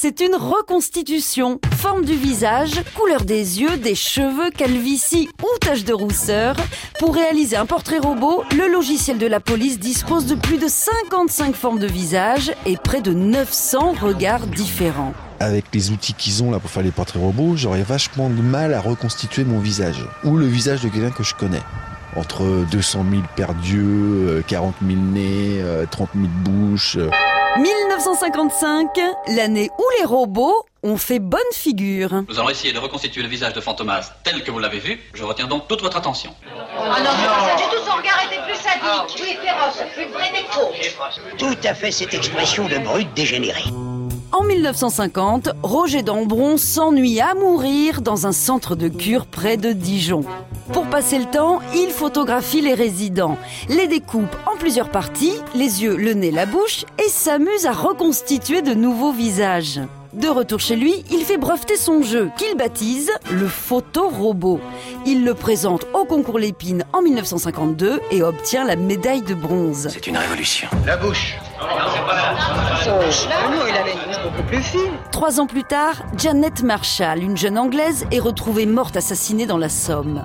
C'est une reconstitution. Forme du visage, couleur des yeux, des cheveux, calvitie ou tache de rousseur. Pour réaliser un portrait robot, le logiciel de la police dispose de plus de 55 formes de visage et près de 900 regards différents. Avec les outils qu'ils ont là pour faire les portraits robots, j'aurais vachement de mal à reconstituer mon visage ou le visage de quelqu'un que je connais entre 200 000 paires d'yeux, 40 000 nez, 30 000 bouches. 1955, l'année où les robots ont fait bonne figure. Nous allons essayer de reconstituer le visage de Fantomas tel que vous l'avez vu. Je retiens donc toute votre attention. Ah non, c'est pas ça du tout, son regard était plus sadique. Oui, féroce, plus vrai des Tout à fait cette expression de brute dégénéré. En 1950, Roger Dambron s'ennuie à mourir dans un centre de cure près de Dijon. Pour passer le temps, il photographie les résidents, les découpe en plusieurs parties, les yeux, le nez, la bouche, et s'amuse à reconstituer de nouveaux visages. De retour chez lui, il fait breveter son jeu, qu'il baptise le photo-robot. Il le présente au concours Lépine en 1952 et obtient la médaille de bronze. C'est une révolution. La bouche. Trois ans plus tard, Janet Marshall, une jeune Anglaise, est retrouvée morte assassinée dans la Somme.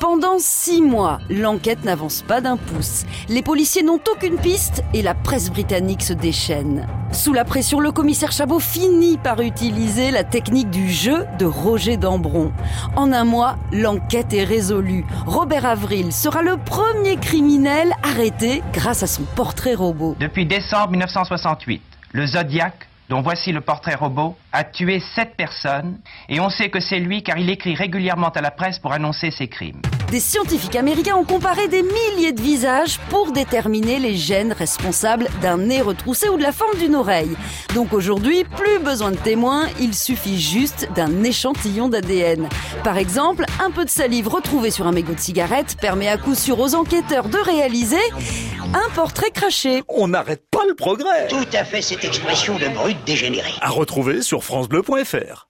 Pendant six mois, l'enquête n'avance pas d'un pouce. Les policiers n'ont aucune piste et la presse britannique se déchaîne. Sous la pression, le commissaire Chabot finit par utiliser la technique du jeu de Roger Dambron. En un mois, l'enquête est résolue. Robert Avril sera le premier criminel arrêté grâce à son portrait robot. Depuis décembre 1968, le Zodiac, dont voici le portrait robot, a tué sept personnes et on sait que c'est lui car il écrit régulièrement à la presse pour annoncer ses crimes. Des scientifiques américains ont comparé des milliers de visages pour déterminer les gènes responsables d'un nez retroussé ou de la forme d'une oreille. Donc aujourd'hui, plus besoin de témoins, il suffit juste d'un échantillon d'ADN. Par exemple, un peu de salive retrouvée sur un mégot de cigarette permet à coup sûr aux enquêteurs de réaliser un portrait craché. On n'arrête pas le progrès. Tout à fait cette expression de brute dégénéré. À retrouver sur francebleu.fr.